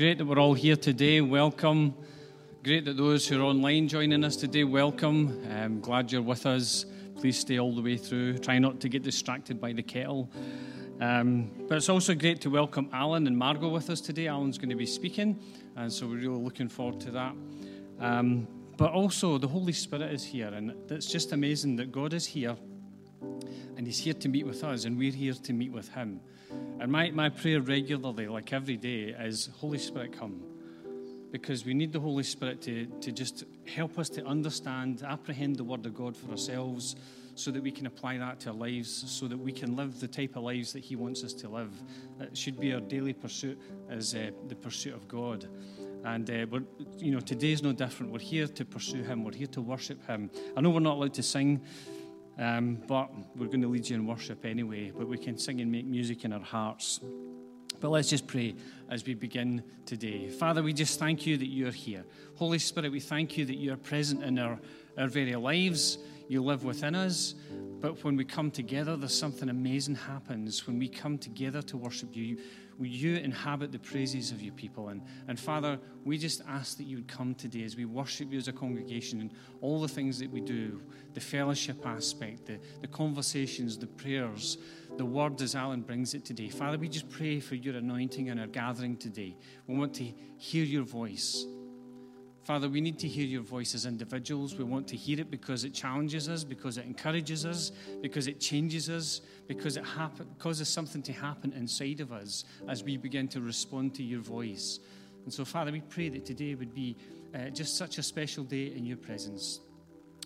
Great that we're all here today. Welcome. Great that those who are online joining us today, welcome. I'm glad you're with us. Please stay all the way through. Try not to get distracted by the kettle. Um, but it's also great to welcome Alan and Margot with us today. Alan's going to be speaking, and so we're really looking forward to that. Um, but also, the Holy Spirit is here, and it's just amazing that God is here, and He's here to meet with us, and we're here to meet with Him. And my, my prayer regularly, like every day, is Holy Spirit, come. Because we need the Holy Spirit to, to just help us to understand, apprehend the Word of God for ourselves, so that we can apply that to our lives, so that we can live the type of lives that He wants us to live. It should be our daily pursuit, as uh, the pursuit of God. And uh, we're, you know, today's no different. We're here to pursue Him. We're here to worship Him. I know we're not allowed to sing um, but we're going to lead you in worship anyway. But we can sing and make music in our hearts. But let's just pray as we begin today. Father, we just thank you that you're here. Holy Spirit, we thank you that you are present in our, our very lives. You live within us. But when we come together, there's something amazing happens. When we come together to worship you, you inhabit the praises of your people. And, and Father, we just ask that you would come today as we worship you as a congregation and all the things that we do the fellowship aspect, the, the conversations, the prayers, the word as Alan brings it today. Father, we just pray for your anointing in our gathering today. We want to hear your voice. Father, we need to hear your voice as individuals. We want to hear it because it challenges us, because it encourages us, because it changes us, because it causes something to happen inside of us as we begin to respond to your voice. And so, Father, we pray that today would be uh, just such a special day in your presence.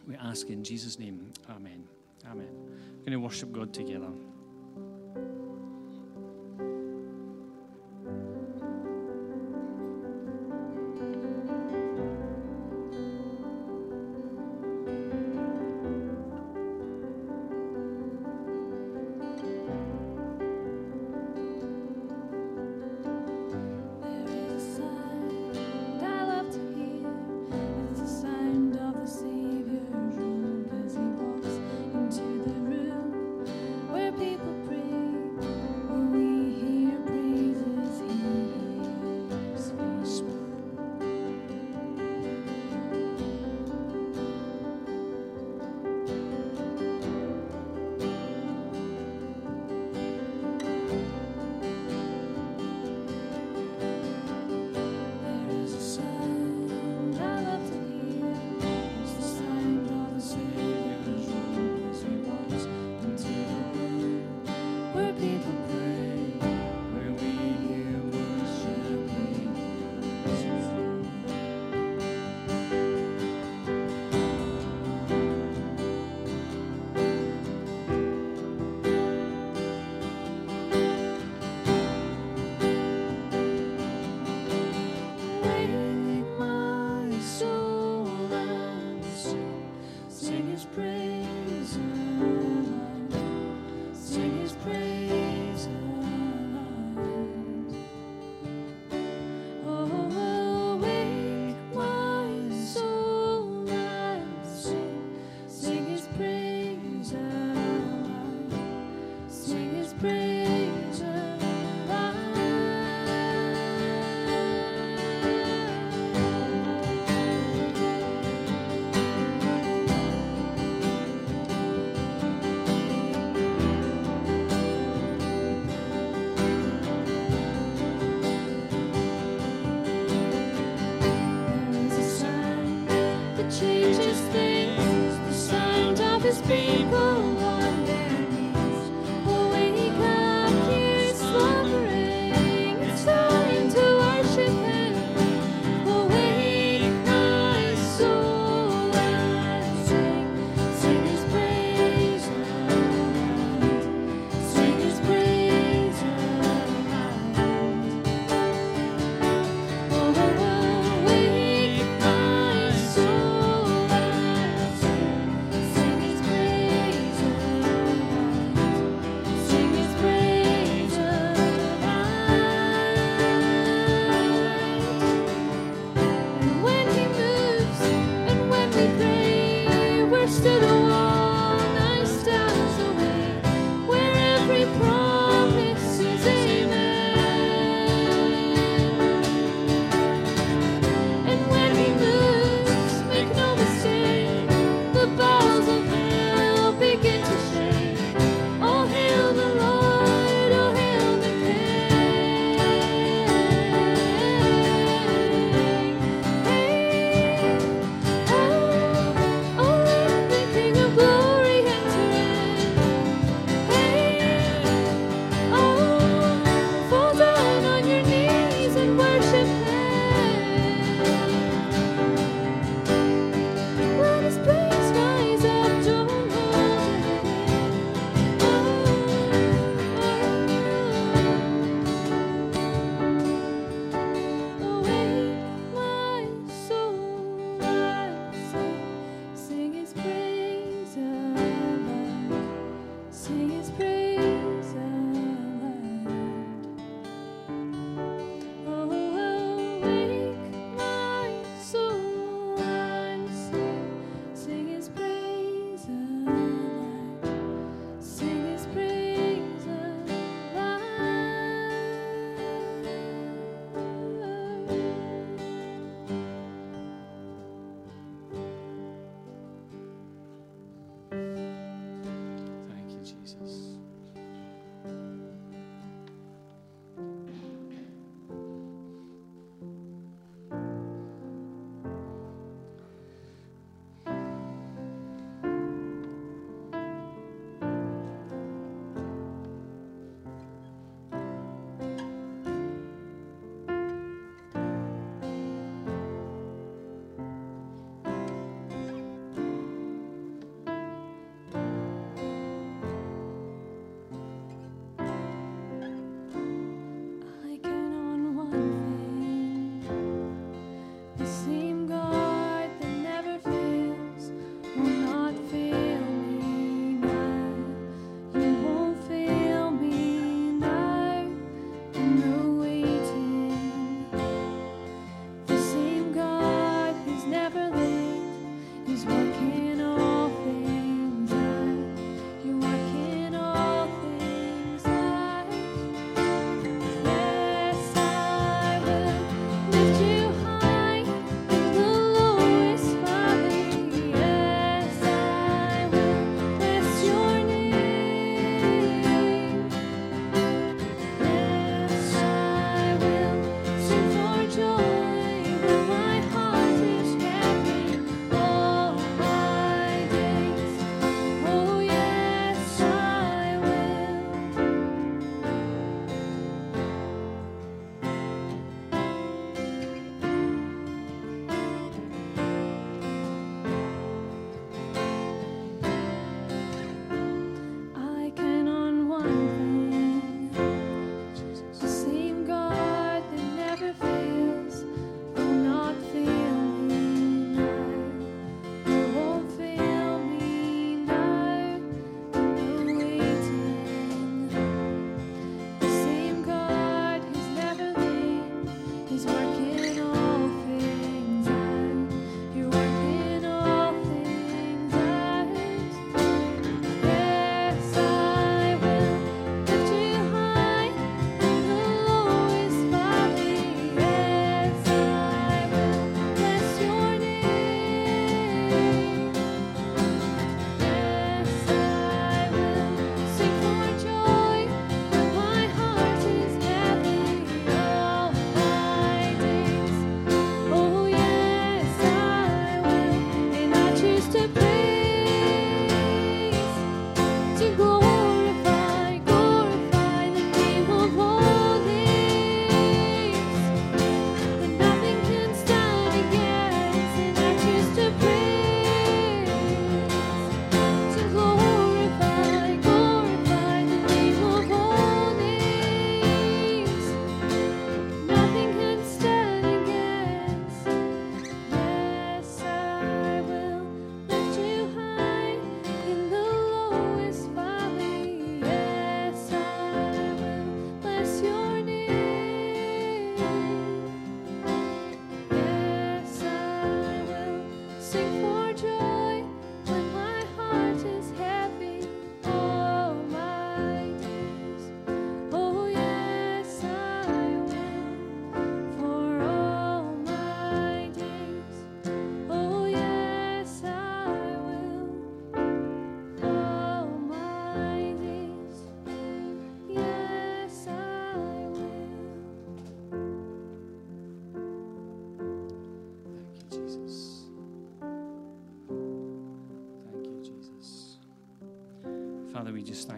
We ask in Jesus' name. Amen. Amen. We're going to worship God together.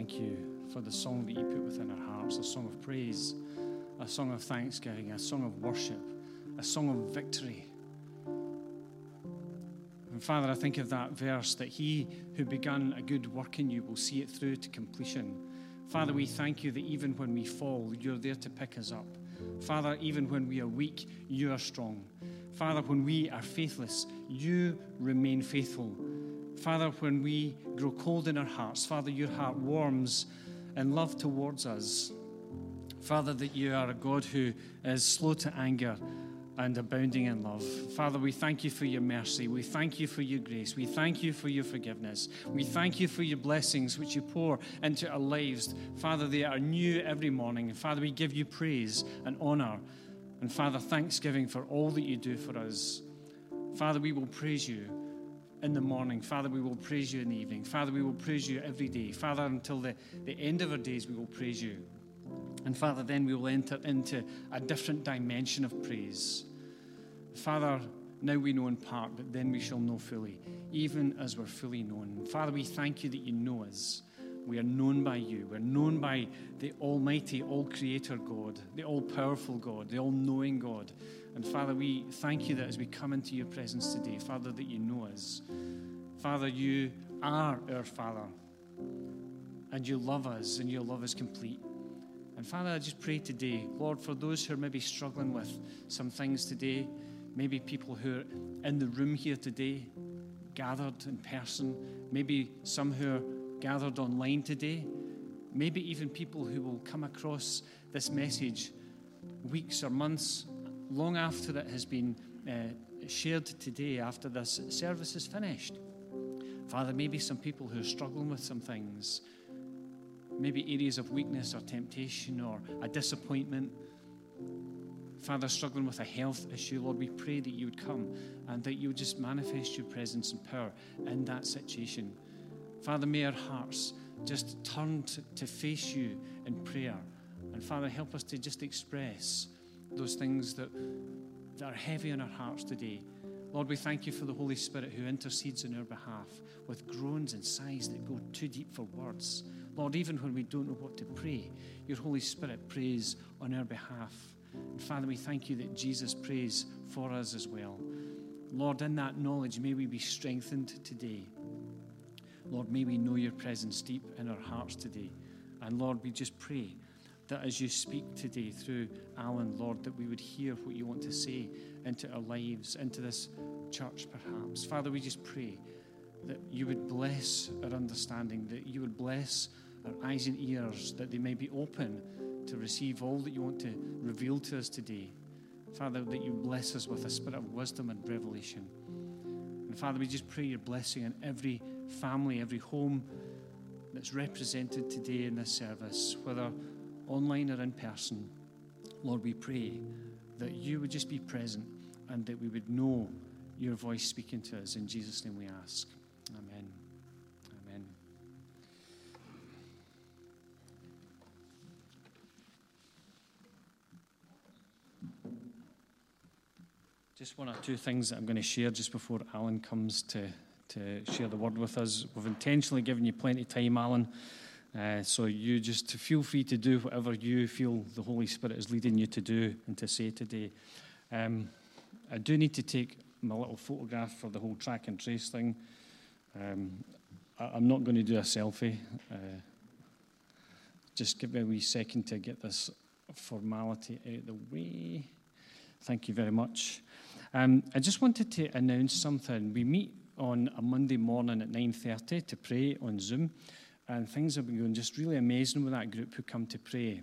Thank you for the song that you put within our hearts a song of praise, a song of thanksgiving, a song of worship, a song of victory. And Father, I think of that verse that he who began a good work in you will see it through to completion. Father, we thank you that even when we fall, you're there to pick us up. Father, even when we are weak, you are strong. Father, when we are faithless, you remain faithful. Father, when we grow cold in our hearts, Father, your heart warms in love towards us. Father, that you are a God who is slow to anger and abounding in love. Father, we thank you for your mercy. We thank you for your grace. We thank you for your forgiveness. We thank you for your blessings which you pour into our lives. Father, they are new every morning. Father, we give you praise and honor. And Father, thanksgiving for all that you do for us. Father, we will praise you in the morning. Father, we will praise you in the evening. Father, we will praise you every day. Father, until the, the end of our days, we will praise you. And Father, then we will enter into a different dimension of praise. Father, now we know in part, but then we shall know fully, even as we're fully known. Father, we thank you that you know us. We are known by you. We're known by the Almighty, All Creator God, the All Powerful God, the All Knowing God. And Father, we thank you that as we come into your presence today, Father, that you know us. Father, you are our Father. And you love us, and your love is complete. And Father, I just pray today, Lord, for those who are maybe struggling with some things today, maybe people who are in the room here today, gathered in person, maybe some who are gathered online today, maybe even people who will come across this message weeks or months long after it has been uh, shared today, after this service is finished. Father, maybe some people who are struggling with some things, maybe areas of weakness or temptation or a disappointment. Father, struggling with a health issue, Lord, we pray that you would come and that you would just manifest your presence and power in that situation. Father, may our hearts just turn to, to face you in prayer. And Father, help us to just express those things that, that are heavy on our hearts today. Lord, we thank you for the Holy Spirit who intercedes on our behalf with groans and sighs that go too deep for words. Lord, even when we don't know what to pray, your Holy Spirit prays on our behalf. And Father, we thank you that Jesus prays for us as well. Lord, in that knowledge, may we be strengthened today. Lord, may we know your presence deep in our hearts today. And Lord, we just pray that as you speak today through Alan, Lord, that we would hear what you want to say into our lives, into this church perhaps. Father, we just pray that you would bless our understanding, that you would bless our eyes and ears, that they may be open to receive all that you want to reveal to us today. Father, that you bless us with a spirit of wisdom and revelation. And Father, we just pray your blessing on every family, every home that's represented today in this service, whether online or in person. Lord, we pray that you would just be present and that we would know your voice speaking to us. In Jesus' name we ask. Amen. Amen. Just one or two things that I'm going to share just before Alan comes to, to share the word with us. We've intentionally given you plenty of time, Alan. Uh, so you just feel free to do whatever you feel the Holy Spirit is leading you to do and to say today. Um, I do need to take my little photograph for the whole track and trace thing. Um, I, am not going to do a selfie. Uh, just give me a wee second to get this formality out of the way. Thank you very much. Um, I just wanted to announce something. We meet on a Monday morning at 9.30 to pray on Zoom. And things have been going just really amazing with that group who come to pray.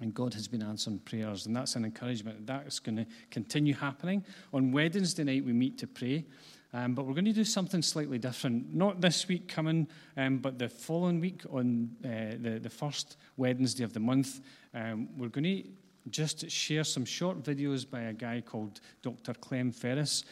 And God has been answering prayers, and that's an encouragement. That's going to continue happening. On Wednesday night, we meet to pray, um, but we're going to do something slightly different. Not this week coming, um, but the following week on uh, the, the first Wednesday of the month, um, we're going to just share some short videos by a guy called Dr. Clem Ferris.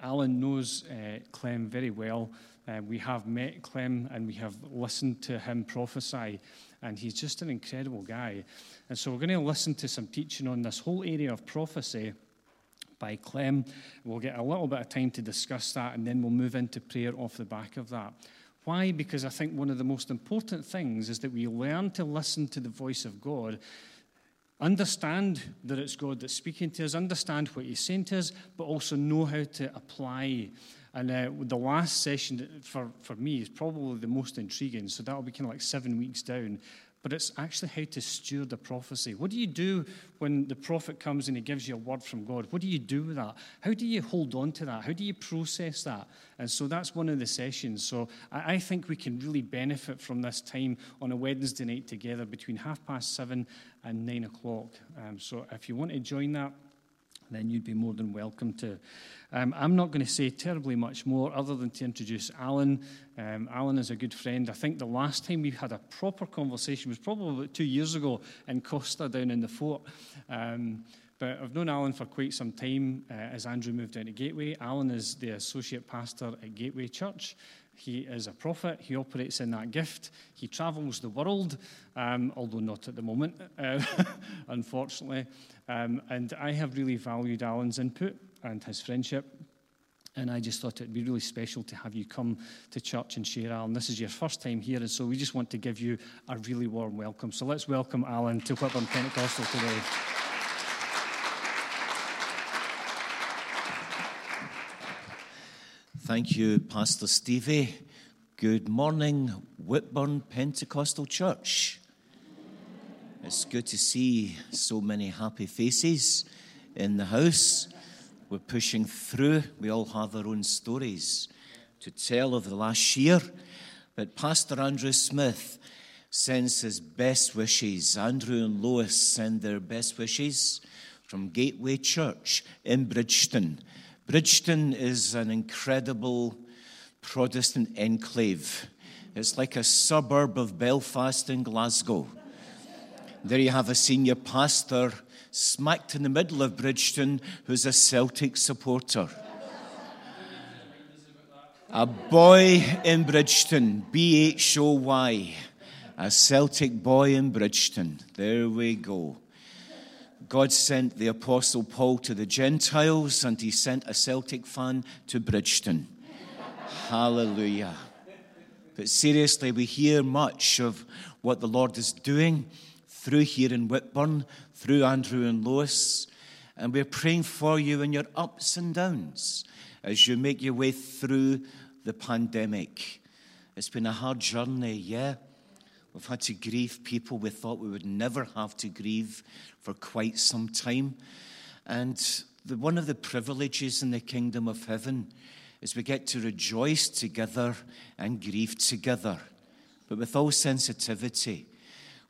Alan knows uh, Clem very well. Uh, we have met Clem and we have listened to him prophesy, and he's just an incredible guy. And so we're going to listen to some teaching on this whole area of prophecy by Clem. We'll get a little bit of time to discuss that, and then we'll move into prayer off the back of that. Why? Because I think one of the most important things is that we learn to listen to the voice of God understand that it's God that's speaking to us, understand what He's saying to us, but also know how to apply. And uh, the last session for, for me is probably the most intriguing. So that'll be kind of like seven weeks down but it's actually how to steward the prophecy. What do you do when the prophet comes and he gives you a word from God? What do you do with that? How do you hold on to that? How do you process that? And so that's one of the sessions. So I think we can really benefit from this time on a Wednesday night together between half past seven and nine o'clock. Um, so if you want to join that, then you'd be more than welcome to. Um, I'm not going to say terribly much more other than to introduce Alan. Um, Alan is a good friend. I think the last time we had a proper conversation was probably two years ago in Costa down in the fort. Um, but I've known Alan for quite some time uh, as Andrew moved down to Gateway. Alan is the associate pastor at Gateway Church. He is a prophet. He operates in that gift. He travels the world, um, although not at the moment, uh, unfortunately. Um, and I have really valued Alan's input and his friendship. And I just thought it'd be really special to have you come to church and share, Alan. This is your first time here, and so we just want to give you a really warm welcome. So let's welcome Alan to Whitburn Pentecostal today. Thank you, Pastor Stevie. Good morning, Whitburn Pentecostal Church. It's good to see so many happy faces in the house. We're pushing through. We all have our own stories to tell of the last year. But Pastor Andrew Smith sends his best wishes. Andrew and Lois send their best wishes from Gateway Church in Bridgeton Bridgeton is an incredible Protestant enclave. It's like a suburb of Belfast in Glasgow. There you have a senior pastor smacked in the middle of Bridgeton who's a Celtic supporter. A boy in Bridgeton, B H O Y, a Celtic boy in Bridgeton. There we go. God sent the Apostle Paul to the Gentiles, and he sent a Celtic fan to Bridgeton. Hallelujah. But seriously, we hear much of what the Lord is doing through here in Whitburn, through Andrew and Lois. And we're praying for you in your ups and downs as you make your way through the pandemic. It's been a hard journey, yeah. We've had to grieve people we thought we would never have to grieve for quite some time. And the, one of the privileges in the kingdom of heaven is we get to rejoice together and grieve together. But with all sensitivity,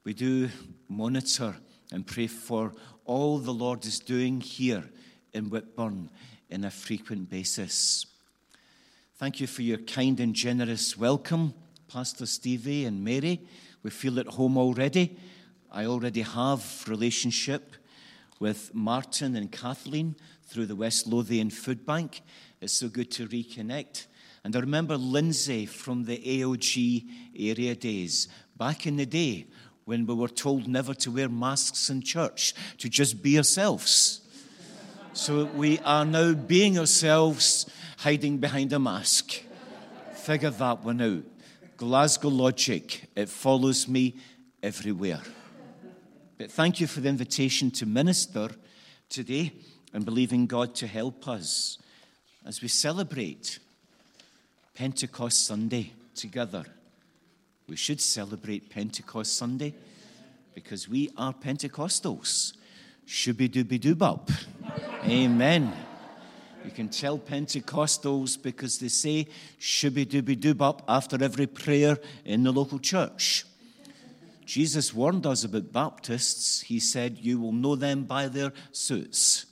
we do monitor and pray for all the Lord is doing here in Whitburn in a frequent basis. Thank you for your kind and generous welcome, Pastor Stevie and Mary. We feel at home already. I already have relationship with Martin and Kathleen through the West Lothian Food Bank. It's so good to reconnect. And I remember Lindsay from the AOG area days, back in the day when we were told never to wear masks in church, to just be ourselves. so we are now being ourselves, hiding behind a mask. Figure that one out. Glasgow logic, it follows me everywhere. But thank you for the invitation to minister today and believing God to help us as we celebrate Pentecost Sunday together. We should celebrate Pentecost Sunday because we are Pentecostals. Shooby dooby doobop. Amen. You can tell Pentecostals because they say shooby dooby doobop after every prayer in the local church. Jesus warned us about Baptists. He said, You will know them by their suits.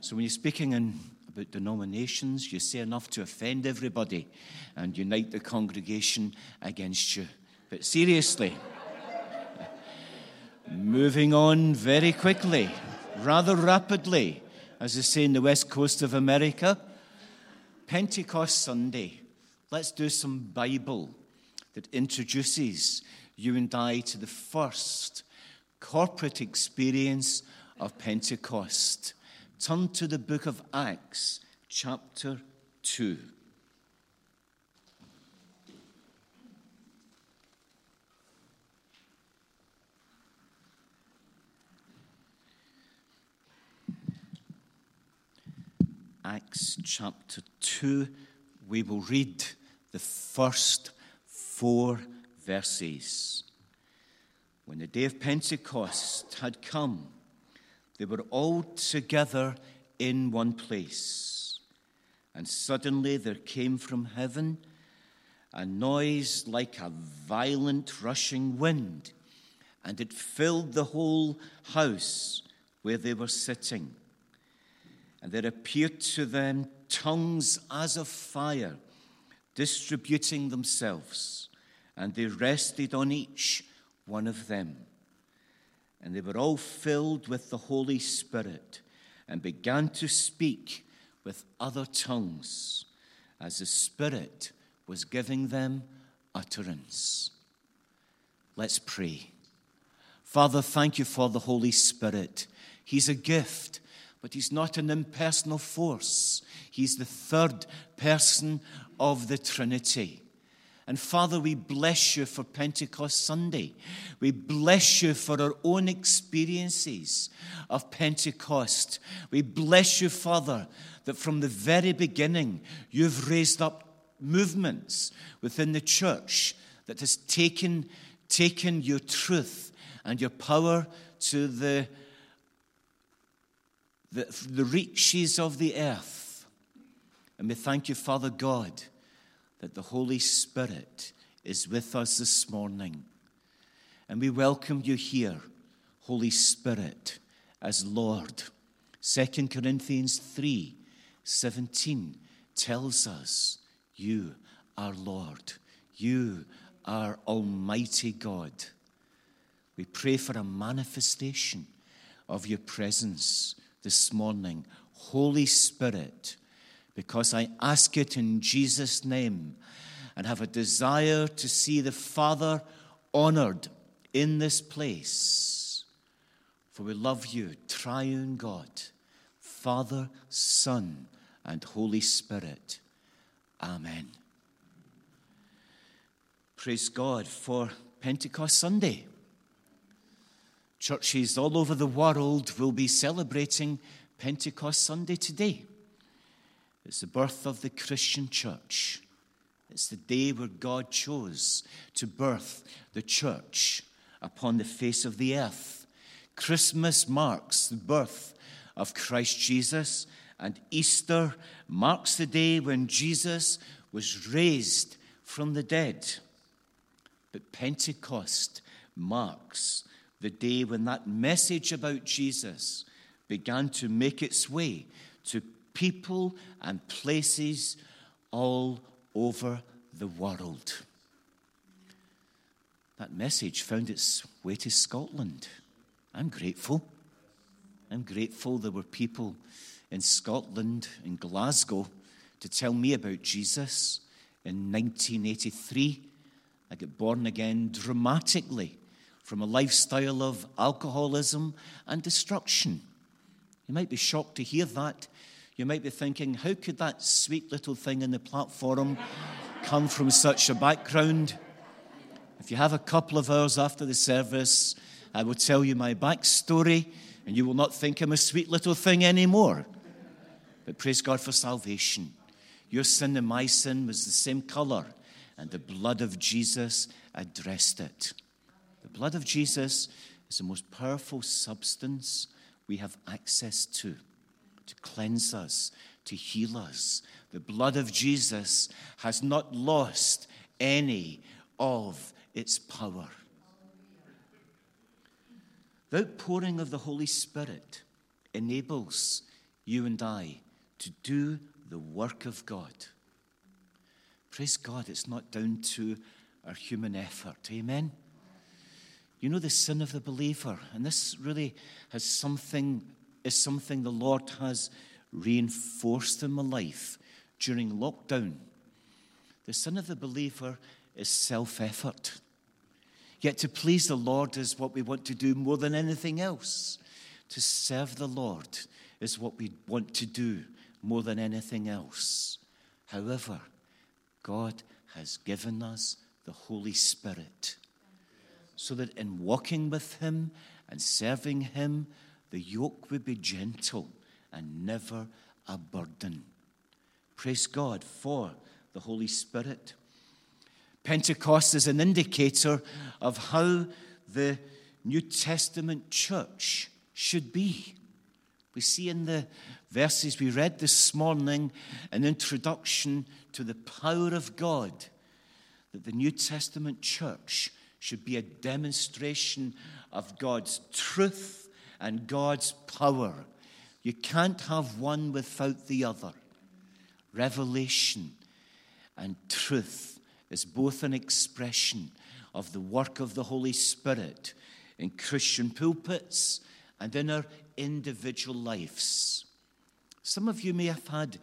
So when you're speaking in, about denominations, you say enough to offend everybody and unite the congregation against you. But seriously, moving on very quickly, rather rapidly as they say in the west coast of America. Pentecost Sunday, let's do some Bible that introduces you and I to the first corporate experience of Pentecost. Turn to the book of Acts, chapter 2. Acts chapter 2. We will read the first four verses. When the day of Pentecost had come, they were all together in one place. And suddenly there came from heaven a noise like a violent rushing wind, and it filled the whole house where they were sitting. And there appeared to them tongues as of fire, distributing themselves, and they rested on each one of them. And they were all filled with the Holy Spirit and began to speak with other tongues as the Spirit was giving them utterance. Let's pray. Father, thank you for the Holy Spirit. He's a gift, but He's not an impersonal force. He's the third person of the Trinity. And Father, we bless you for Pentecost Sunday. We bless you for our own experiences of Pentecost. We bless you, Father, that from the very beginning you've raised up movements within the church that has taken, taken your truth and your power to the, the, the reaches of the earth. And we thank you, Father God that the Holy Spirit is with us this morning. And we welcome you here, Holy Spirit, as Lord. 2 Corinthians 3 17 tells us, You are Lord. You are Almighty God. We pray for a manifestation of your presence this morning. Holy Spirit, because I ask it in Jesus' name and have a desire to see the Father honored in this place. For we love you, triune God, Father, Son, and Holy Spirit. Amen. Praise God for Pentecost Sunday. Churches all over the world will be celebrating Pentecost Sunday today. It's the birth of the Christian church. It's the day where God chose to birth the church upon the face of the earth. Christmas marks the birth of Christ Jesus, and Easter marks the day when Jesus was raised from the dead. But Pentecost marks the day when that message about Jesus began to make its way to people and places all over the world. That message found its way to Scotland. I'm grateful. I'm grateful there were people in Scotland, in Glasgow, to tell me about Jesus. In 1983, I got born again dramatically from a lifestyle of alcoholism and destruction. You might be shocked to hear that you might be thinking, how could that sweet little thing in the platform come from such a background? If you have a couple of hours after the service, I will tell you my backstory, and you will not think I'm a sweet little thing anymore. But praise God for salvation. Your sin and my sin was the same color, and the blood of Jesus addressed it. Blood of Jesus is the most powerful substance we have access to to cleanse us, to heal us. The blood of Jesus has not lost any of its power. The outpouring of the Holy Spirit enables you and I to do the work of God. Praise God, it's not down to our human effort. Amen. You know the sin of the believer, and this really has something is something the Lord has reinforced in my life during lockdown. The sin of the believer is self effort. Yet to please the Lord is what we want to do more than anything else. To serve the Lord is what we want to do more than anything else. However, God has given us the Holy Spirit so that in walking with Him and serving Him, the yoke would be gentle and never a burden. Praise God for the Holy Spirit. Pentecost is an indicator of how the New Testament church should be. We see in the verses we read this morning an introduction to the power of God that the New Testament church should be a demonstration of God's truth and God's power. You can't have one without the other. Revelation and truth is both an expression of the work of the Holy Spirit in Christian pulpits and in our individual lives. Some of you may have had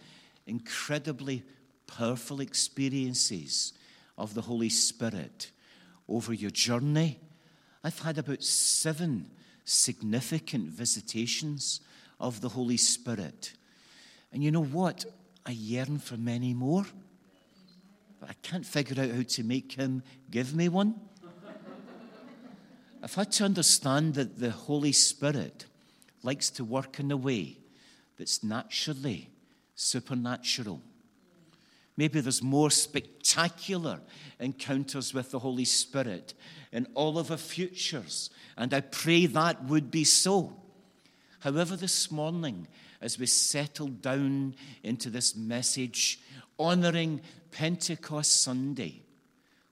incredibly powerful experiences of the Holy Spirit over your journey. I've had about seven significant visitations of the Holy Spirit. And you know what? I yearn for many more, but I can't figure out how to make Him give me one. I've had to understand that the Holy Spirit likes to work in a way that's naturally supernatural. Maybe there's more spectacular encounters with the Holy Spirit in all of our futures, and I pray that would be so. However, this morning, as we settle down into this message honoring Pentecost Sunday,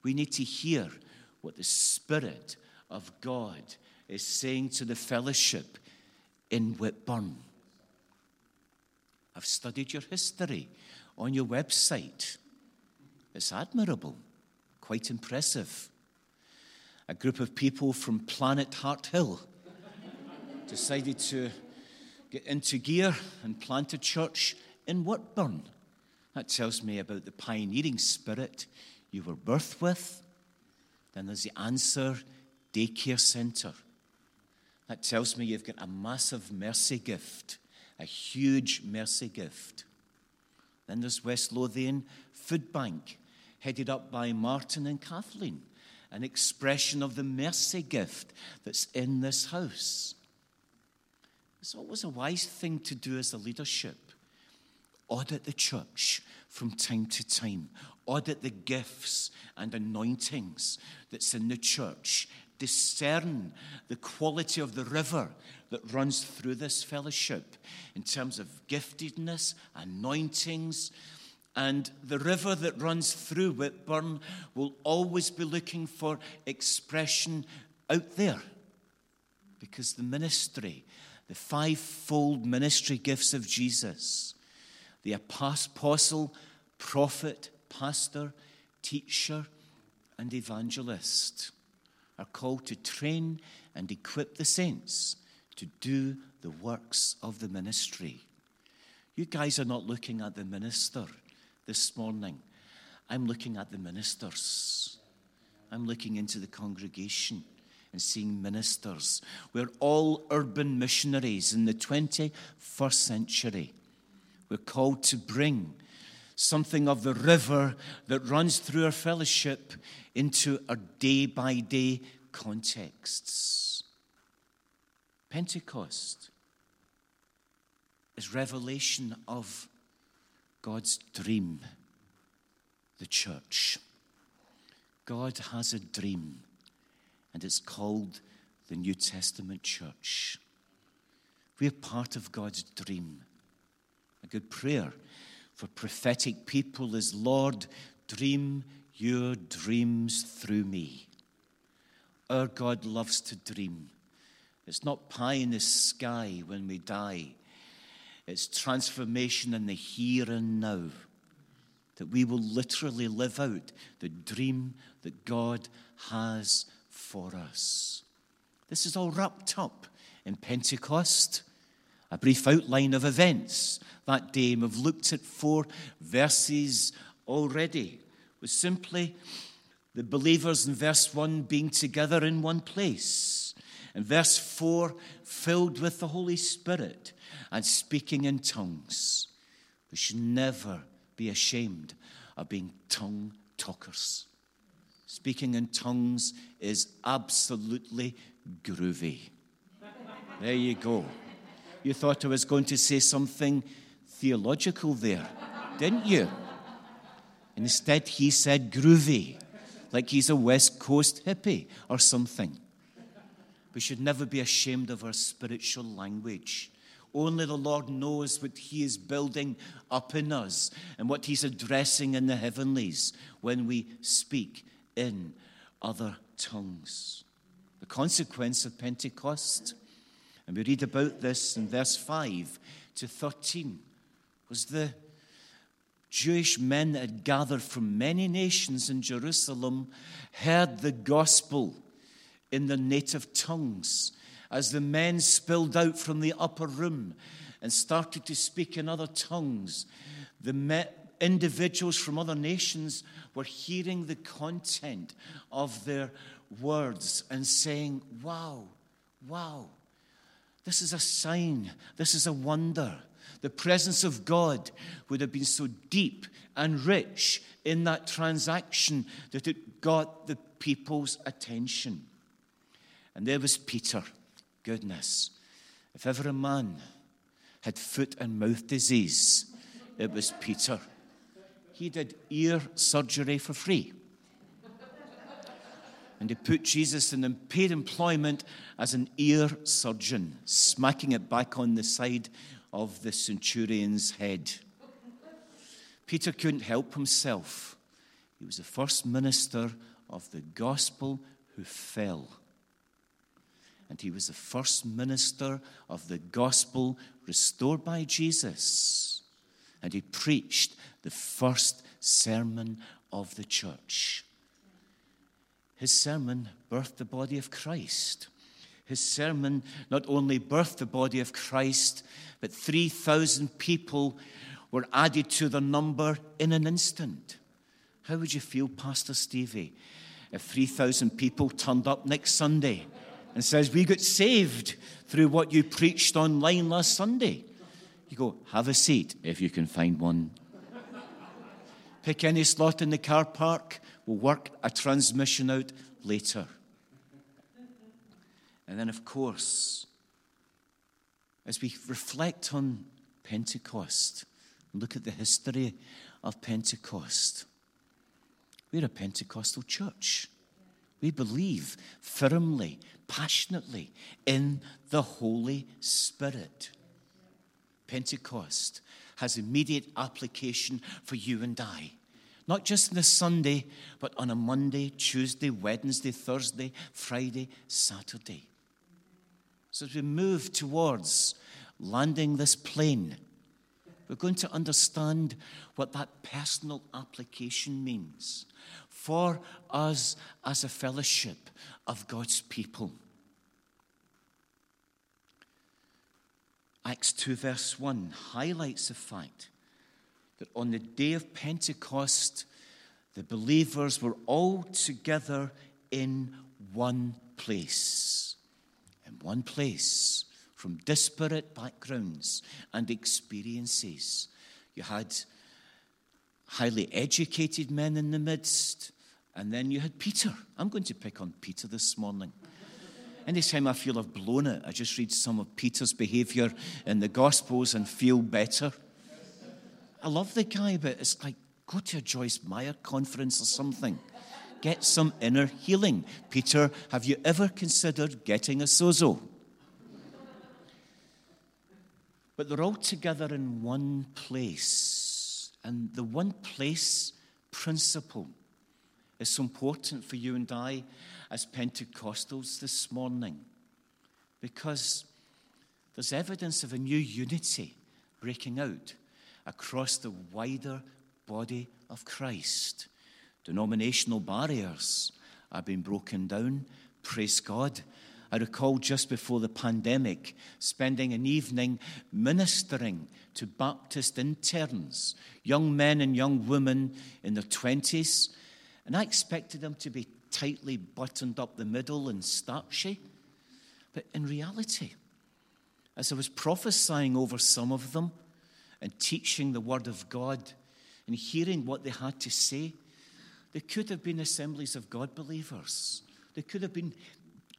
we need to hear what the Spirit of God is saying to the fellowship in Whitburn. I've studied your history on your website. It's admirable, quite impressive. A group of people from Planet Harthill decided to get into gear and plant a church in Whitburn. That tells me about the pioneering spirit you were birthed with. Then there's the answer daycare centre. That tells me you've got a massive mercy gift, a huge mercy gift. Then there's West Lothian Food Bank, headed up by Martin and Kathleen, an expression of the mercy gift that's in this house. It's always a wise thing to do as a leadership. Audit the church from time to time. Audit the gifts and anointings that's in the church discern the quality of the river that runs through this fellowship in terms of giftedness, anointings. And the river that runs through Whitburn will always be looking for expression out there. Because the ministry, the fivefold ministry gifts of Jesus, the apostle, prophet, pastor, teacher, and evangelist, are called to train and equip the saints to do the works of the ministry. You guys are not looking at the minister this morning. I'm looking at the ministers. I'm looking into the congregation and seeing ministers. We're all urban missionaries in the 21st century. We're called to bring something of the river that runs through our fellowship into our day by day contexts. Pentecost is revelation of God's dream, the church. God has a dream, and it's called the New Testament church. We're part of God's dream. A good prayer for prophetic people is Lord, dream your dreams through me. Our God loves to dream. It's not pie in the sky when we die, it's transformation in the here and now. That we will literally live out the dream that God has for us. This is all wrapped up in Pentecost a brief outline of events that day. And we've looked at four verses already. It was simply the believers in verse 1 being together in one place. And verse 4, filled with the Holy Spirit and speaking in tongues. We should never be ashamed of being tongue talkers. Speaking in tongues is absolutely groovy. There you go. You thought I was going to say something theological there, didn't you? Instead, he said groovy, like he's a West Coast hippie or something. We should never be ashamed of our spiritual language. Only the Lord knows what He is building up in us and what He's addressing in the heavenlies when we speak in other tongues. The consequence of Pentecost, and we read about this in verse 5 to 13, was the Jewish men that had gathered from many nations in Jerusalem heard the gospel in their native tongues as the men spilled out from the upper room and started to speak in other tongues. The me- individuals from other nations were hearing the content of their words and saying, Wow, wow, this is a sign, this is a wonder. The presence of God would have been so deep and rich in that transaction that it got the people's attention. And there was Peter. Goodness, if ever a man had foot and mouth disease, it was Peter. He did ear surgery for free. And he put Jesus in paid employment as an ear surgeon, smacking it back on the side of the centurion's head. Peter couldn't help himself. He was the first minister of the gospel who fell. And he was the first minister of the gospel restored by Jesus. And he preached the first sermon of the church. His sermon birthed the body of Christ. His sermon not only birthed the body of Christ, but 3,000 people were added to the number in an instant. How would you feel, Pastor Stevie, if 3,000 people turned up next Sunday and says, We got saved through what you preached online last Sunday? You go, Have a seat if you can find one. Pick any slot in the car park. We'll work a transmission out later. And then, of course, as we reflect on Pentecost, look at the history of Pentecost, we're a Pentecostal church. We believe firmly, passionately in the Holy Spirit. Pentecost has immediate application for you and I. Not just on a Sunday, but on a Monday, Tuesday, Wednesday, Thursday, Friday, Saturday. So as we move towards landing this plane, we're going to understand what that personal application means for us as a fellowship of God's people. Acts 2, verse 1 highlights the fact that on the day of Pentecost, the believers were all together in one place. In one place, from disparate backgrounds and experiences. You had highly educated men in the midst, and then you had Peter. I'm going to pick on Peter this morning. Anytime I feel I've blown it, I just read some of Peter's behavior in the Gospels and feel better. I love the guy, but it's like go to a Joyce Meyer conference or something. Get some inner healing. Peter, have you ever considered getting a sozo? But they're all together in one place. And the one place principle is so important for you and I as Pentecostals this morning because there's evidence of a new unity breaking out across the wider body of Christ. Denominational barriers are being broken down. Praise God. I recall just before the pandemic spending an evening ministering to Baptist interns, young men and young women in their 20s, and I expected them to be tightly buttoned up the middle and starchy. But in reality, as I was prophesying over some of them and teaching the Word of God and hearing what they had to say, they could have been assemblies of God believers. They could have been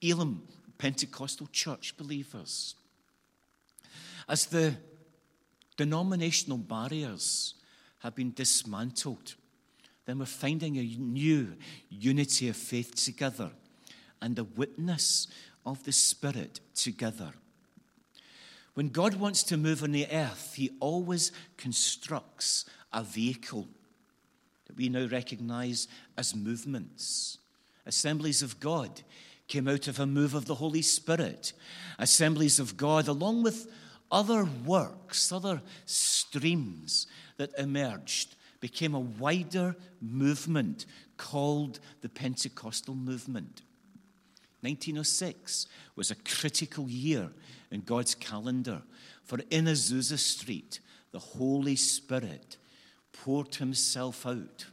Elim Pentecostal church believers. As the Denominational barriers have been dismantled. Then we're finding a new unity of faith together and the witness of the Spirit together. When God wants to move on the earth, He always constructs a vehicle that we now recognize as movements. Assemblies of God came out of a move of the Holy Spirit. Assemblies of God, along with other works, other streams that emerged, became a wider movement called the Pentecostal movement. 1906 was a critical year in God's calendar, for in Azusa Street, the Holy Spirit poured himself out.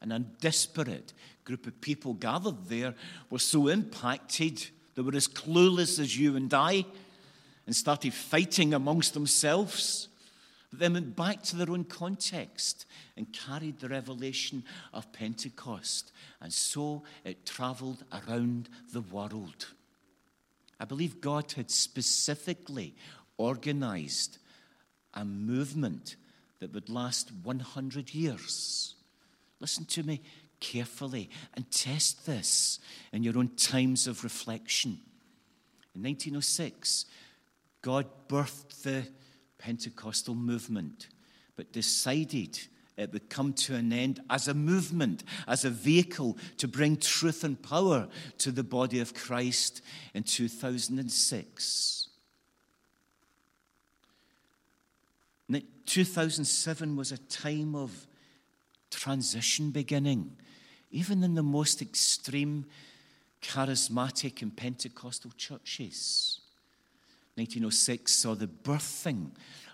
And a disparate group of people gathered there were so impacted, they were as clueless as you and I, and started fighting amongst themselves. Then went back to their own context and carried the revelation of Pentecost. And so it traveled around the world. I believe God had specifically organized a movement that would last 100 years. Listen to me carefully and test this in your own times of reflection. In 1906, God birthed the Pentecostal movement, but decided it would come to an end as a movement, as a vehicle to bring truth and power to the body of Christ in 2006. 2007 was a time of transition beginning, even in the most extreme charismatic and Pentecostal churches. 1906 saw the birthing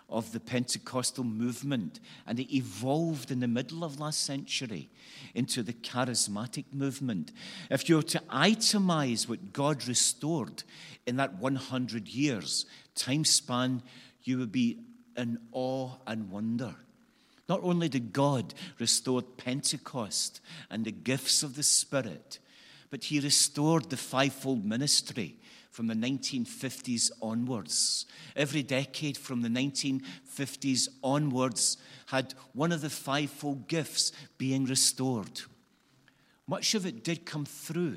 of the Pentecostal movement, and it evolved in the middle of last century into the charismatic movement. If you were to itemize what God restored in that 100 years time span, you would be in awe and wonder. Not only did God restore Pentecost and the gifts of the Spirit, but He restored the fivefold ministry from the 1950s onwards. Every decade from the 1950s onwards had one of the fivefold gifts being restored. Much of it did come through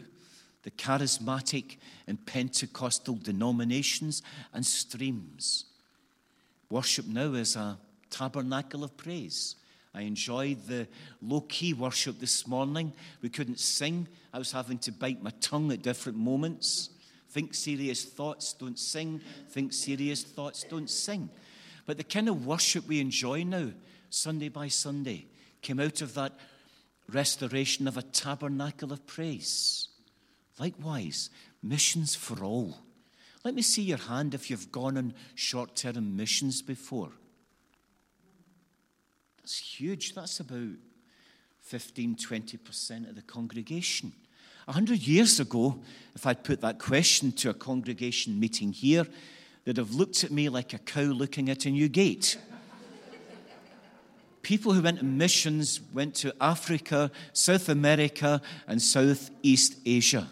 the charismatic and Pentecostal denominations and streams. Worship now is a tabernacle of praise. I enjoyed the low key worship this morning. We couldn't sing, I was having to bite my tongue at different moments. Think serious thoughts, don't sing. Think serious thoughts, don't sing. But the kind of worship we enjoy now, Sunday by Sunday, came out of that restoration of a tabernacle of praise. Likewise, missions for all. Let me see your hand if you've gone on short term missions before. That's huge. That's about 15, 20% of the congregation. A hundred years ago, if I'd put that question to a congregation meeting here, they'd have looked at me like a cow looking at a new gate. People who went on missions went to Africa, South America, and Southeast Asia.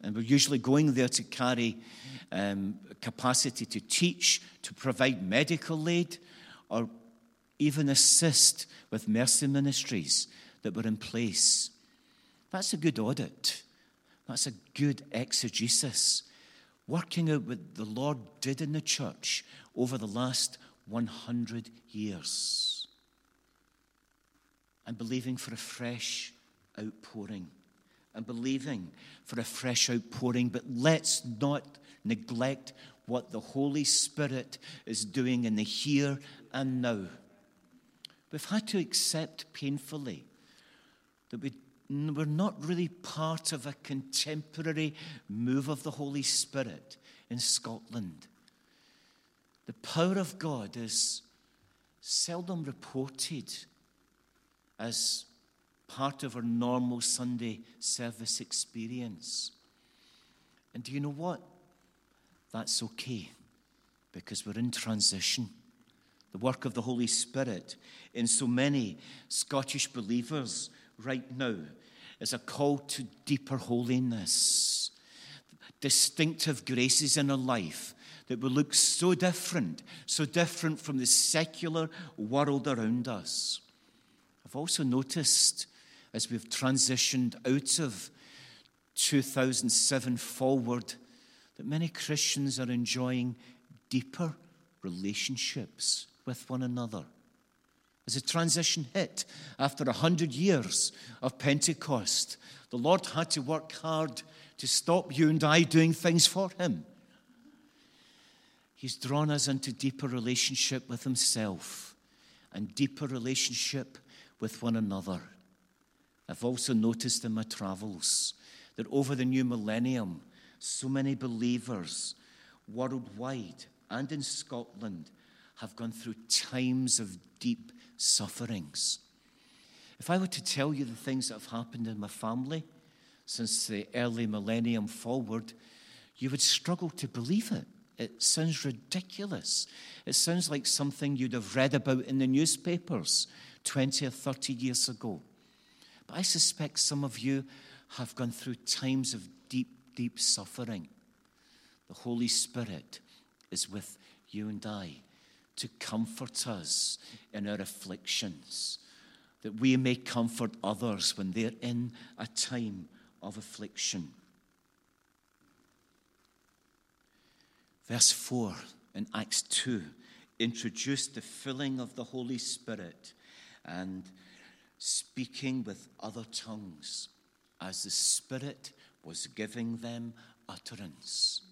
And we're usually going there to carry um, capacity to teach, to provide medical aid, or even assist with mercy ministries that were in place. That's a good audit. That's a good exegesis. Working out what the Lord did in the church over the last 100 years. And believing for a fresh outpouring. And believing for a fresh outpouring. But let's not neglect what the Holy Spirit is doing in the here and now. We've had to accept painfully that we we're not really part of a contemporary move of the Holy Spirit in Scotland. The power of God is seldom reported as part of our normal Sunday service experience. And do you know what? That's okay because we're in transition. The work of the Holy Spirit in so many Scottish believers right now is a call to deeper holiness, distinctive graces in our life that will look so different, so different from the secular world around us. I've also noticed as we've transitioned out of 2007 forward that many Christians are enjoying deeper relationships with one another. As a transition hit after a hundred years of Pentecost, the Lord had to work hard to stop you and I doing things for Him. He's drawn us into deeper relationship with Himself and deeper relationship with one another. I've also noticed in my travels that over the new millennium, so many believers worldwide and in Scotland have gone through times of deep sufferings. If I were to tell you the things that have happened in my family since the early millennium forward, you would struggle to believe it. It sounds ridiculous. It sounds like something you'd have read about in the newspapers 20 or 30 years ago. But I suspect some of you have gone through times of deep, deep suffering. The Holy Spirit is with you and I to comfort us in our afflictions, that we may comfort others when they're in a time of affliction. Verse 4 in Acts 2 introduced the filling of the Holy Spirit and speaking with other tongues as the Spirit was giving them utterance.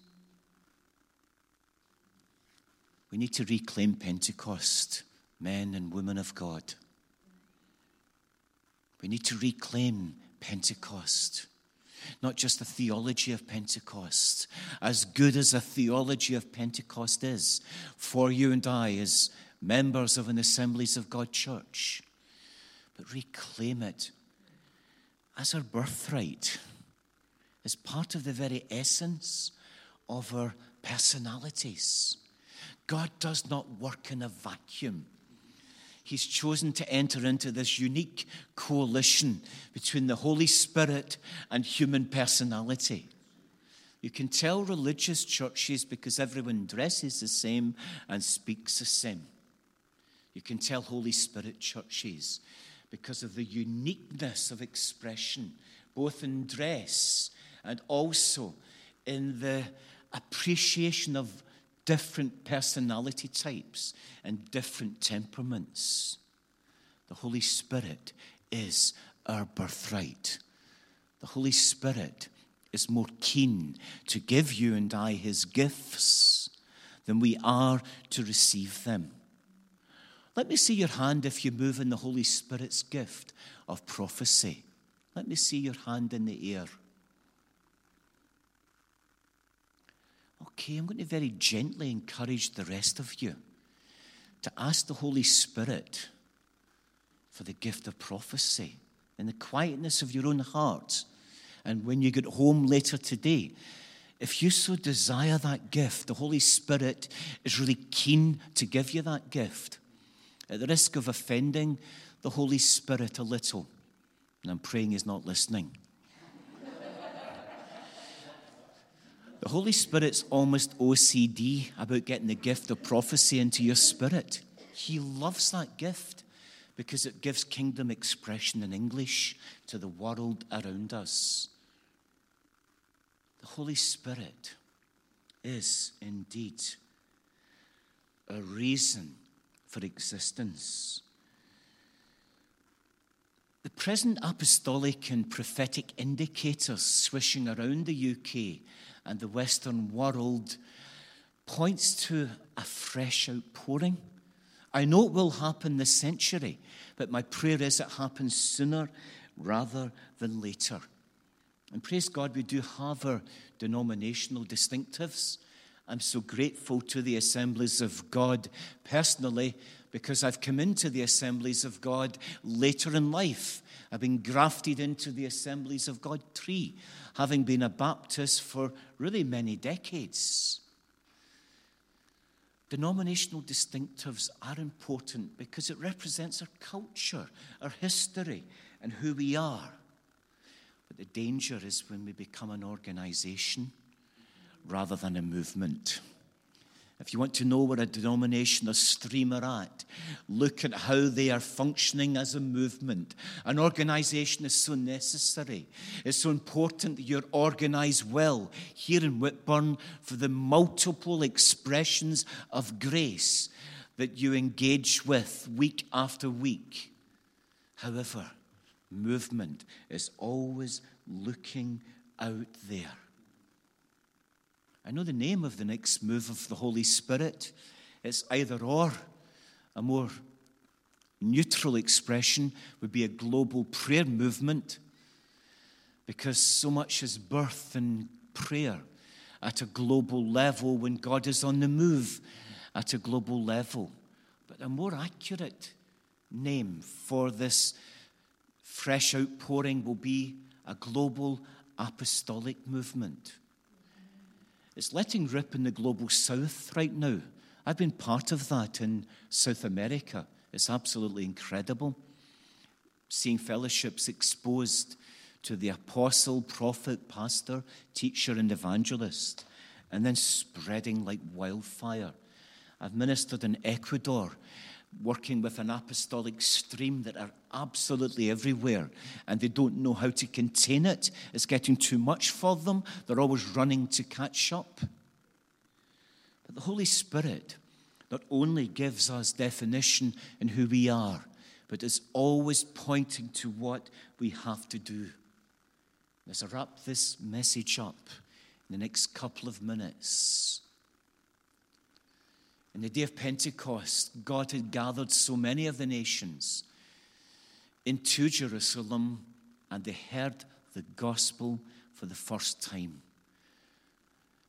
We need to reclaim Pentecost, men and women of God. We need to reclaim Pentecost. Not just the theology of Pentecost, as good as a theology of Pentecost is for you and I as members of an Assemblies of God church, but reclaim it as our birthright, as part of the very essence of our personalities. God does not work in a vacuum. He's chosen to enter into this unique coalition between the Holy Spirit and human personality. You can tell religious churches because everyone dresses the same and speaks the same. You can tell Holy Spirit churches because of the uniqueness of expression, both in dress and also in the appreciation of different personality types and different temperaments. The Holy Spirit is our birthright. The Holy Spirit is more keen to give you and I his gifts than we are to receive them. Let me see your hand if you move in the Holy Spirit's gift of prophecy. Let me see your hand in the air. Okay, I'm going to very gently encourage the rest of you to ask the Holy Spirit for the gift of prophecy in the quietness of your own heart. And when you get home later today, if you so desire that gift, the Holy Spirit is really keen to give you that gift. At the risk of offending the Holy Spirit a little, and I'm praying He's not listening. The Holy Spirit's almost OCD about getting the gift of prophecy into your spirit. He loves that gift because it gives kingdom expression in English to the world around us. The Holy Spirit is indeed a reason for existence. The present apostolic and prophetic indicators swishing around the UK and the Western world points to a fresh outpouring. I know it will happen this century, but my prayer is it happens sooner rather than later. And praise God, we do have our denominational distinctives. I'm so grateful to the Assemblies of God personally because I've come into the Assemblies of God later in life. I've been grafted into the Assemblies of God tree having been a Baptist for really many decades. Denominational distinctives are important because it represents our culture, our history, and who we are. But the danger is when we become an organization rather than a movement. If you want to know where a denomination or stream are at, look at how they are functioning as a movement. An organization is so necessary. It's so important that you're organized well here in Whitburn for the multiple expressions of grace that you engage with week after week. However, movement is always looking out there. I know the name of the next move of the Holy Spirit. It's either or. A more neutral expression would be a global prayer movement because so much is birth in prayer at a global level when God is on the move at a global level. But a more accurate name for this fresh outpouring will be a global apostolic movement. It's letting rip in the global south right now. I've been part of that in South America. It's absolutely incredible. Seeing fellowships exposed to the apostle, prophet, pastor, teacher, and evangelist, and then spreading like wildfire. I've ministered in Ecuador working with an apostolic stream that are absolutely everywhere and they don't know how to contain it. It's getting too much for them. They're always running to catch up. But the Holy Spirit not only gives us definition in who we are, but is always pointing to what we have to do. Let's wrap this message up in the next couple of minutes, in the day of Pentecost, God had gathered so many of the nations into Jerusalem and they heard the gospel for the first time.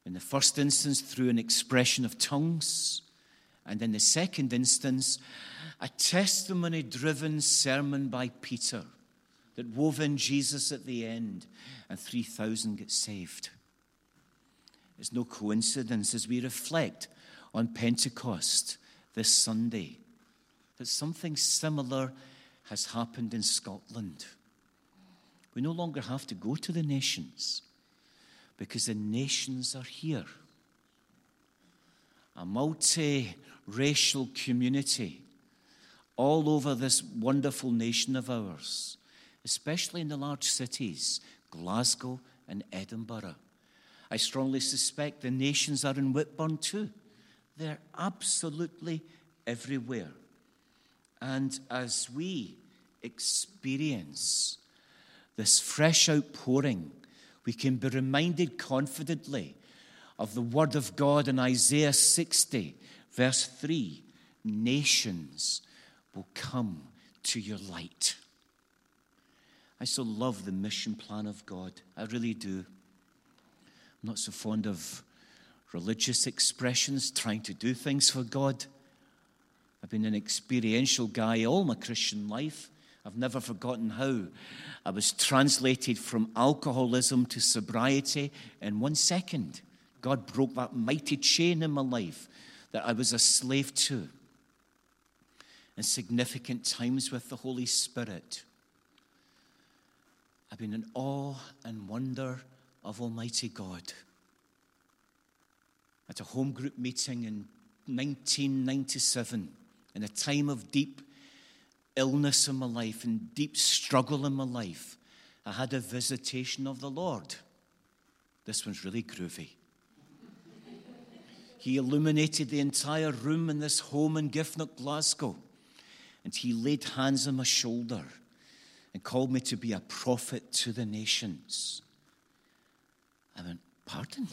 In the first instance, through an expression of tongues, and in the second instance, a testimony driven sermon by Peter that wove in Jesus at the end, and 3,000 get saved. It's no coincidence as we reflect on Pentecost this Sunday that something similar has happened in Scotland. We no longer have to go to the nations because the nations are here. A multi-racial community all over this wonderful nation of ours, especially in the large cities, Glasgow and Edinburgh. I strongly suspect the nations are in Whitburn too. They're absolutely everywhere. And as we experience this fresh outpouring, we can be reminded confidently of the word of God in Isaiah 60, verse 3 Nations will come to your light. I so love the mission plan of God. I really do. I'm not so fond of religious expressions, trying to do things for God. I've been an experiential guy all my Christian life. I've never forgotten how I was translated from alcoholism to sobriety in one second. God broke that mighty chain in my life that I was a slave to. In significant times with the Holy Spirit, I've been in awe and wonder of Almighty God at a home group meeting in 1997, in a time of deep illness in my life and deep struggle in my life, I had a visitation of the Lord. This one's really groovy. he illuminated the entire room in this home in Giffnock, Glasgow, and he laid hands on my shoulder and called me to be a prophet to the nations. I went, Pardon?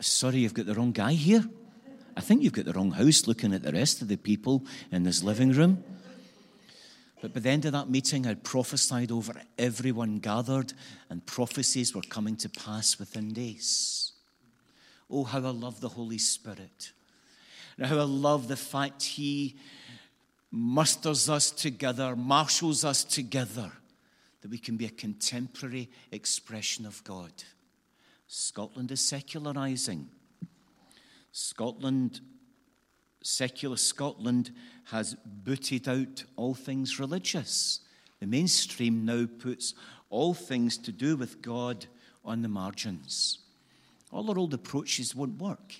Sorry, you've got the wrong guy here. I think you've got the wrong house looking at the rest of the people in this living room. But by the end of that meeting, I'd prophesied over everyone gathered, and prophecies were coming to pass within days. Oh, how I love the Holy Spirit. And how I love the fact He musters us together, marshals us together, that we can be a contemporary expression of God. Scotland is secularizing. Scotland, secular Scotland, has booted out all things religious. The mainstream now puts all things to do with God on the margins. All our old approaches won't work.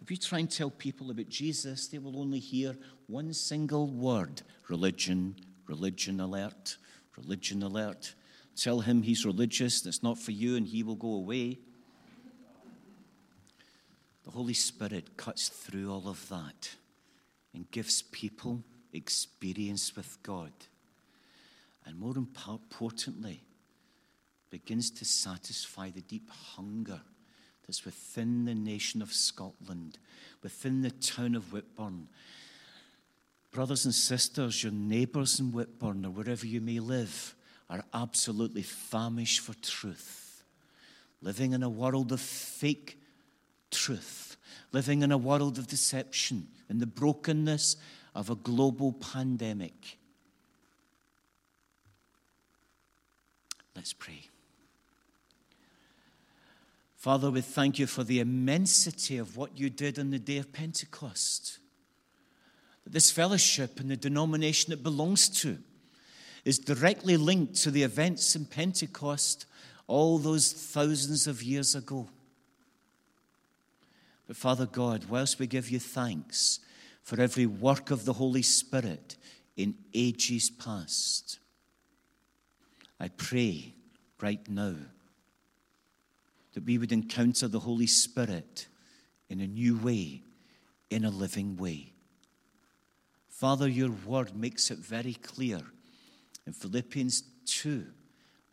If you try and tell people about Jesus, they will only hear one single word religion, religion alert, religion alert. Tell him he's religious, that's not for you, and he will go away. The Holy Spirit cuts through all of that and gives people experience with God. And more importantly, begins to satisfy the deep hunger that's within the nation of Scotland, within the town of Whitburn. Brothers and sisters, your neighbours in Whitburn or wherever you may live are absolutely famished for truth, living in a world of fake truth, living in a world of deception, in the brokenness of a global pandemic. Let's pray. Father, we thank you for the immensity of what you did on the day of Pentecost. That this fellowship and the denomination it belongs to is directly linked to the events in Pentecost all those thousands of years ago. But Father God, whilst we give you thanks for every work of the Holy Spirit in ages past, I pray right now that we would encounter the Holy Spirit in a new way, in a living way. Father, your word makes it very clear in Philippians 2,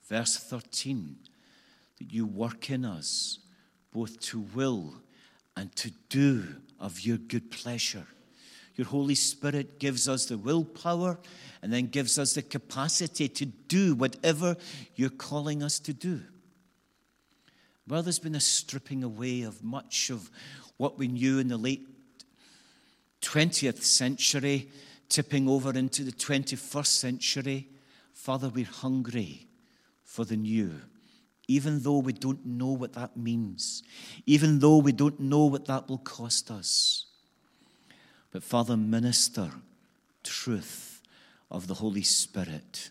verse 13, that you work in us both to will and to do of your good pleasure. Your Holy Spirit gives us the willpower and then gives us the capacity to do whatever you're calling us to do. Well, there's been a stripping away of much of what we knew in the late 20th century, tipping over into the 21st century. Father, we're hungry for the new, even though we don't know what that means, even though we don't know what that will cost us. But Father, minister truth of the Holy Spirit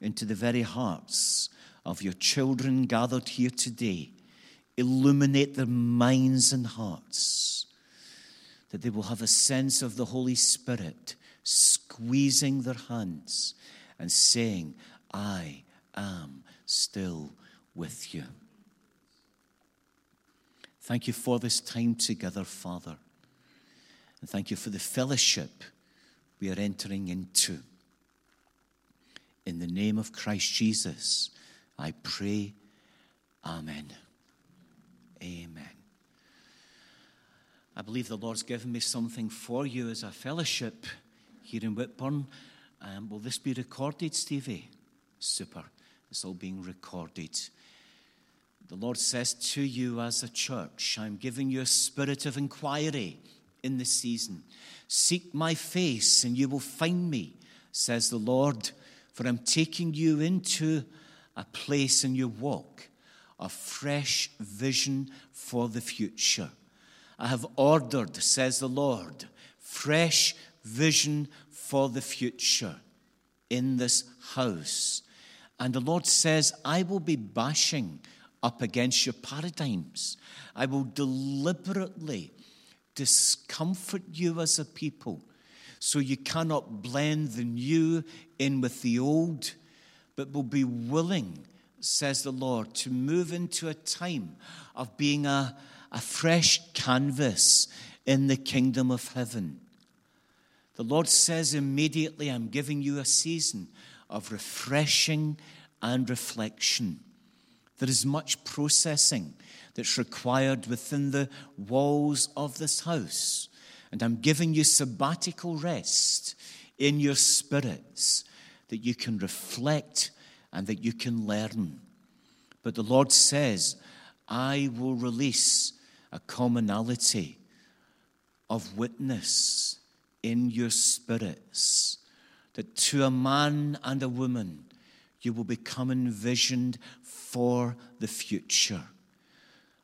into the very hearts of your children gathered here today. Illuminate their minds and hearts, that they will have a sense of the Holy Spirit squeezing their hands and saying, I am still with you. Thank you for this time together, Father. And thank you for the fellowship we are entering into. In the name of Christ Jesus. I pray, Amen. Amen. I believe the Lord's given me something for you as a fellowship here in Whitburn. Um, will this be recorded, Stevie? Super. It's all being recorded. The Lord says to you as a church, I'm giving you a spirit of inquiry in this season. Seek my face and you will find me, says the Lord, for I'm taking you into a place in your walk, a fresh vision for the future. I have ordered, says the Lord, fresh vision for the future in this house. And the Lord says, I will be bashing up against your paradigms. I will deliberately discomfort you as a people so you cannot blend the new in with the old but will be willing, says the Lord, to move into a time of being a, a fresh canvas in the kingdom of heaven. The Lord says immediately, I'm giving you a season of refreshing and reflection. There is much processing that's required within the walls of this house. And I'm giving you sabbatical rest in your spirits that you can reflect and that you can learn. But the Lord says, I will release a commonality of witness in your spirits, that to a man and a woman you will become envisioned for the future.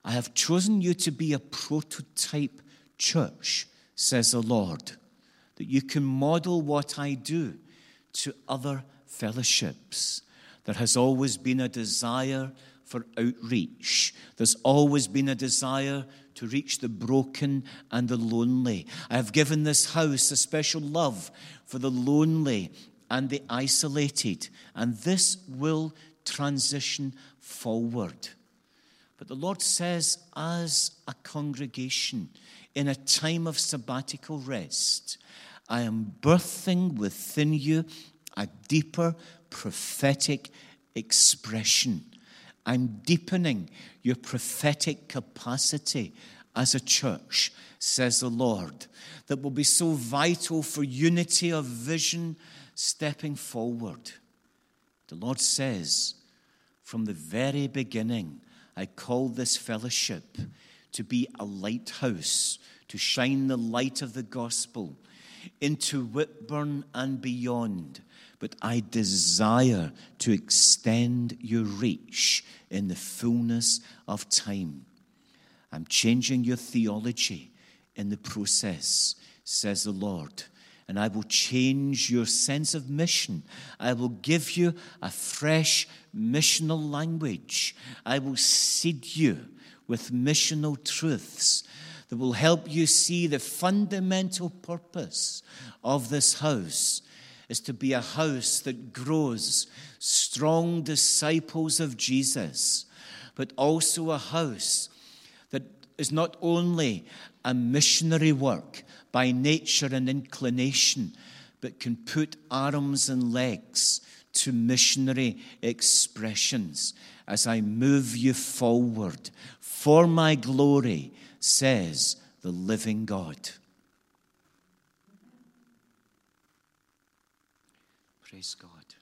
I have chosen you to be a prototype church, says the Lord, that you can model what I do to other fellowships. There has always been a desire for outreach. There's always been a desire to reach the broken and the lonely. I have given this house a special love for the lonely and the isolated, and this will transition forward. But the Lord says, as a congregation, in a time of sabbatical rest, I am birthing within you a deeper prophetic expression. I'm deepening your prophetic capacity as a church, says the Lord, that will be so vital for unity of vision stepping forward. The Lord says, from the very beginning, I called this fellowship to be a lighthouse, to shine the light of the gospel into Whitburn and beyond. But I desire to extend your reach in the fullness of time. I'm changing your theology in the process, says the Lord. And I will change your sense of mission. I will give you a fresh missional language. I will seed you with missional truths that will help you see the fundamental purpose of this house is to be a house that grows strong disciples of Jesus, but also a house that is not only a missionary work by nature and inclination, but can put arms and legs to missionary expressions as I move you forward for my glory, says the living God. Praise God.